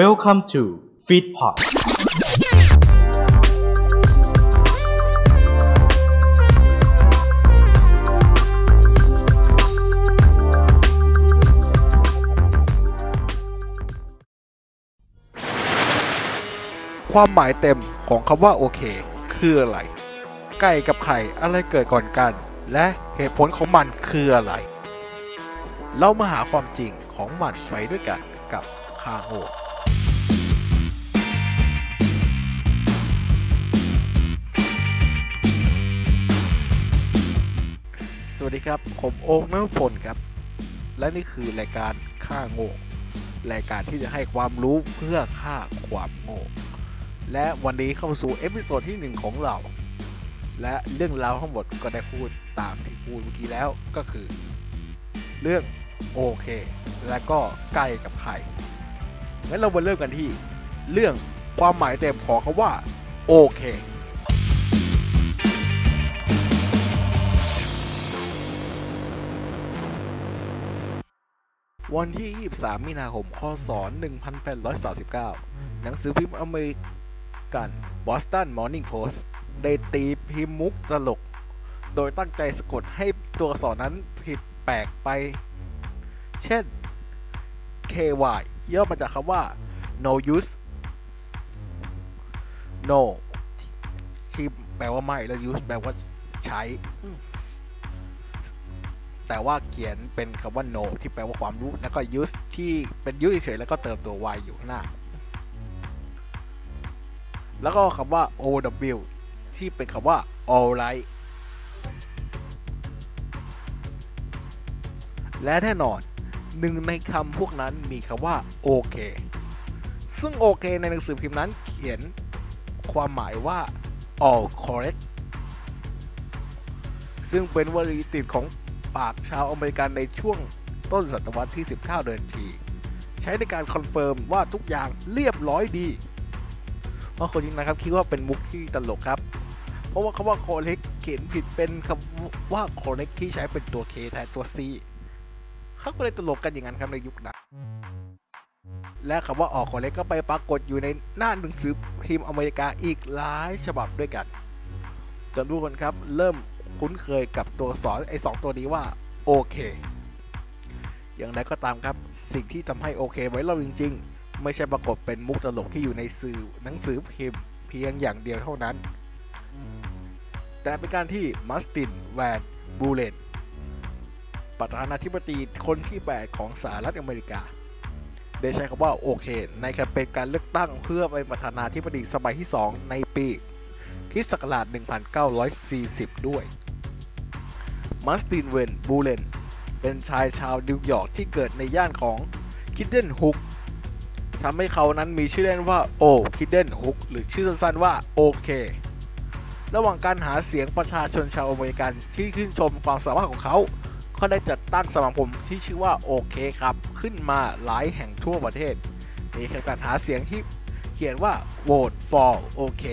Welcome to Feedpot ความหมายเต็มของคำว่าโอเค คืออะไร ไก่กับไข่อะไรเกิดก่อนกัน และเหตุผลของมันคืออะไร เรามาหาความจริงของมันไปด้วยกันกับคาโง่ สวัสดีครับ ผมโอ๊กนพลครับ และนี่คือรายการฆ่าโง่รายการที่จะให้ความรู้เพื่อฆ่าความโง่และวันนี้เข้าสู่ episode ที่ 1 ของเรา และเรื่องราวทั้งหมดก็ได้พูดตามที่พูดเมื่อกี้แล้วก็คือ เรื่องโอเค และก็ใกล้กับใครงั้นเรามาเริ่มกันที่ เรื่องความหมายเต็มของคำว่าโอเค วันที่ 23 มีนาคมคศ1839 หนังสือพิมพ์อเมริกัน Boston Morning Post ได้ตีพิมพ์มุกตลก โดยตั้งใจสะกดให้ตัวอักษรนั้นผิดแปลกไป เช่น KY ย่อมาจากคำว่า no use no ที่แปลว่าไม่ แล้ว use แปลว่าใช้ แต่ว่าเขียนเป็นคำว่า no ที่แปลว่าความรู้ แล้วก็ use ที่เป็น use เฉยๆแล้วก็เติมตัว y อยู่ข้างหน้า แล้วก็คำว่า ow ที่เป็นคำว่า alright และแน่นอนหนึ่งในคำพวกนั้นมีคำว่าโอเค ซึ่งโอเคในหนังสือพิมพ์นั้นเขียนความหมายว่า all correct ซึ่งเป็นวลีติดของ ปากชาวอเมริกันในช่วงต้นศตวรรษที่ 19 เดินที ใช้ในการ confirm ว่าทุกอย่างเรียบร้อยดีเพราะคนจริงนะครับคิดว่าเป็นมุกที่ตลกครับ เพราะว่าคำว่า correct เขียนผิดเป็นคำว่า korrect ที่ใช้เป็นตัว K แทนตัว C เขาก็เลยตลกกันอย่างนั้นครับในยุคนั้นและคำว่าออก correct ก็ไปปรากฏอยู่ในหน้าหนังสือพิมพ์อเมริกาอีกหลายฉบับด้วยกันจนทุกคนครับเริ่ม คุ้นเคยกับตัวอักษรไอ้สองตัวนี้ว่าโอเค อย่างไรก็ตามครับสิ่งที่ทำให้โอเคไว้เราจริง ๆ ไม่ใช่ปรากฏเป็นมุกตลกที่อยู่ในสื่อหนังสือพิมพ์เพียงอย่างเดียวเท่านั้น แต่เป็นการที่มัสตินแวนบูเลนประธานาธิบดีคนที่8ของสหรัฐอเมริกาได้ใช้คำว่าโอเค ในแคมเปญการเลือกตั้งเพื่อเป็นประธานาธิบดีสมัยที่ 2 ในปีคริสต์ศักราช1940 ด้วย มาร์ติน แวนบิวเรน เป็นชายชาวนิวยอร์กที่เกิดในย่านของ Kinderhook ทำให้เขานั้นมีชื่อเล่นว่า Old Kinderhook หรือชื่อสั้นๆว่าโอเค ระหว่างการหาเสียงประชาชนชาวอเมริกันที่ชื่นชมความสามารถของเขาเขาได้จัดตั้งสมาคมที่ชื่อว่าโอเคครับ ขึ้นมาหลายแห่งทั่วประเทศ มีการหาเสียงที่เขียนว่า vote for โอเค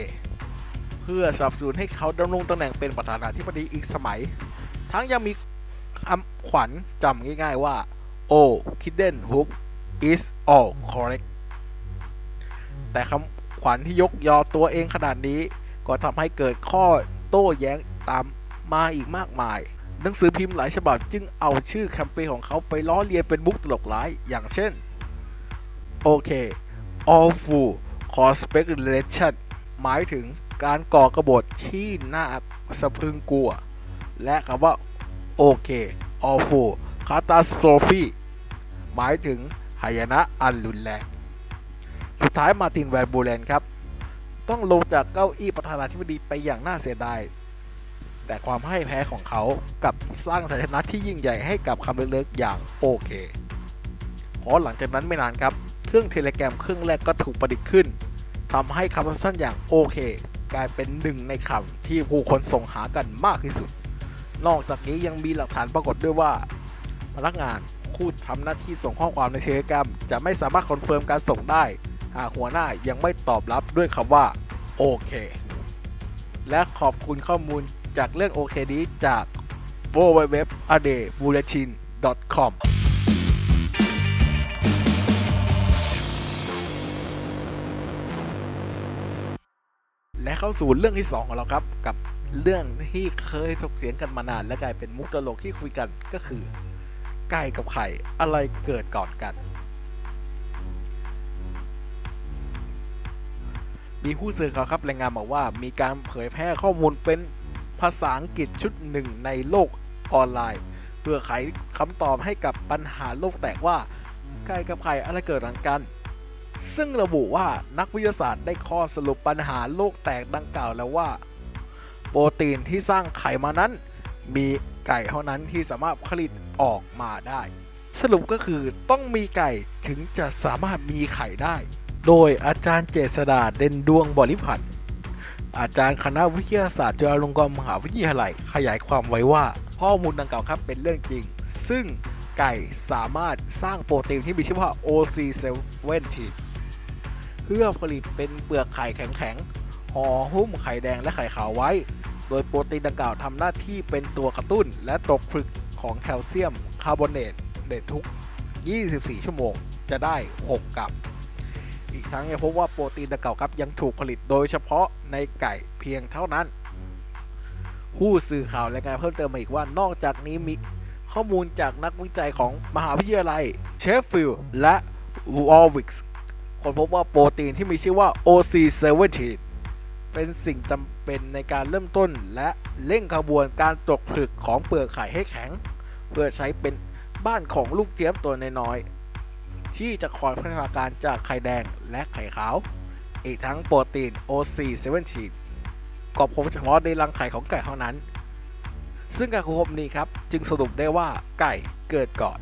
เพื่อสนับสนุนให้เขาดำรงตำแหน่งเป็นประธานาธิบดีอีกสมัย ทั้งยังมีคำขวัญจำง่ายๆว่า oh hidden hook is all correct แต่คำขวัญที่ยกยอตัวเองขนาดนี้ ก็ทำให้เกิดข้อโต้แย้งตามมาอีกมากมาย หนังสือพิมพ์หลายฉบับจึงเอาชื่อแคมเปญของเขาไปล้อเลียนเป็นมุกตลกร้ายอย่างเช่น โอเค all full conspiration หมายถึงการก่อกระบฏที่น่าสะพึงกลัว และคำว่าโอเค all full catastrophe หมายถึงหายนะอันรุนแรง สุดท้ายมาตินแวนบูเลนครับ ต้องลงจากเก้าอี้ประธานาธิบดีไปอย่างน่าเสียดาย แต่ความให้แพ้ของเขากับสร้างชัยชนะที่ยิ่งใหญ่ให้กับคำเล็กๆอย่างโอเคเพราะหลังจากนั้นไม่นานครับ เครื่อง telegram เครื่องแรกก็ถูกประดิษฐ์ขึ้นทำให้คำสั้นๆอย่างโอเค กลายเป็นหนึ่งในคำที่ผู้คนส่งหากันมากที่สุด นอกจากนี้ยังมีหลักฐานปรากฏด้วยว่า พนักงานผู้ทำหน้าที่ส่งข้อความใน telegraph จะไม่สามารถ confirm การส่งได้ หากหัวหน้ายังไม่ตอบรับด้วยคำว่าโอเค และขอบคุณข้อมูลจากเรื่องโอเคนี้จาก w w w a d a y b u l l e t i n c o m และเข้าสู่เรื่องที่ 2 ของเราครับกับ เรื่องที่เคยถกเถียงกันมานานและกลายเป็นมุกตลกที่คุยกันก็คือ ไก่กับไข่อะไรเกิดก่อนกัน มีผู้สื่อข่าวครับรายงานบอกว่า มีการเผยแพร่ข้อมูลเป็นภาษาอังกฤษชุดหนึ่งในโลกออนไลน์ เพื่อไขคำตอบให้กับปัญหาโลกแตกว่า ไก่กับไข่อะไรเกิดก่อนกัน ซึ่งระบุว่านักวิทยาศาสตร์ได้ข้อสรุปปัญหาโลกแตกดังกล่าวแล้วว่า โปรตีนที่สร้างไขมานั้น มีไก่เท่านั้นที่สามารถผลิตออกมาได้ สรุปก็คือต้องมีไก่ถึงจะสามารถมีไข่ได้ โดยอาจารย์เจษดาเด่นดวงบริพันธ์อาจารย์คณะวิทยาศาสตร์จุฬาลงกรณ์มหาวิทยาลัย ขยายความไว้ว่า ข้อมูลดังกล่าวครับเป็นเรื่องจริง ซึ่งไก่สามารถสร้างโปรตีนที่มีชื่อว่า OC70 เพื่อผลิตเป็นเปลือกไข่แข็งๆห่อหุ้มไข่แดงและไข่ขาวไว้ โดยโปรตีนดังกล่าวทำหน้าที่เป็นตัวกระตุ้น และตกผลึกของแคลเซียมคาร์บอเนตในทุก 24 ชั่วโมงจะได้ 6กรัมอีกทั้งยังพบว่าโปรตีนดังกล่าวครับยังถูกผลิตโดยเฉพาะในไก่เพียงเท่านั้น ผู้สื่อข่าวรายงานเพิ่มเติมมาอีกว่านอกจากนี้มีข้อมูลจากนักวิจัยของมหาวิทยาลัยเชฟฟิลด์และวอลวิกส์คนพบว่าโปรตีนที่มีชื่อว่า OC17 เป็นสิ่งจำเป็นในการเริ่มต้นและเร่งขบวนการตกผลึกของเปลือกไข่ให้แข็ง เพื่อใช้เป็นบ้านของลูกเจี๊ยบตัวน้อยๆที่จะคอยพัฒนาการจากไข่แดงและไข่ขาว อีกทั้งโปรตีน OC17 ก็พบเฉพาะในรังไข่ของไก่เท่านั้น ซึ่งการค้นพบนี้ครับจึงสรุปได้ว่าไก่เกิดก่อน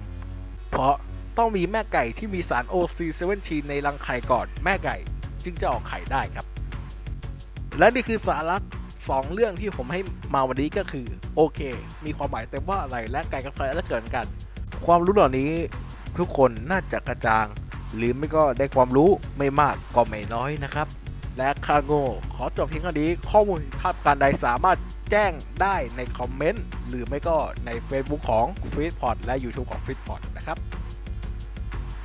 เพราะต้องมีแม่ไก่ที่มีสาร OC17 ในรังไข่ก่อนแม่ไก่จึงจะออกไข่ได้ครับ และนี่คือสาระสองเรื่องที่ผมให้มาวันนี้ก็คือ โอเค มีความหมายเต็มว่าอะไรและไก่กับไฟอะไรเกิดกัน ความรู้เหล่านี้ทุกคนน่าจะกระจ่าง หรือไม่ก็ได้ความรู้ไม่มากก็ไม่น้อยนะครับ และคาโง่ขอจบเพียงเท่านี้ข้อมูลผิดพลาดการใดสามารถแจ้งได้ในคอมเมนต์ หรือไม่ก็ใน Facebook ของ f e e d p o t และ YouTube ของ f e e d p o t นะครับ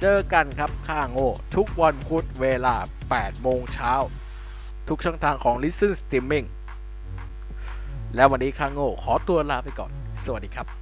เจอกันครับค่าโง่ทุกวันพุธเวลา 8 โมงเช้า ทุกช่องทางของ Listen Streaming และวันนี้ข้าโง่ขอตัวลาไปก่อน สวัสดีครับ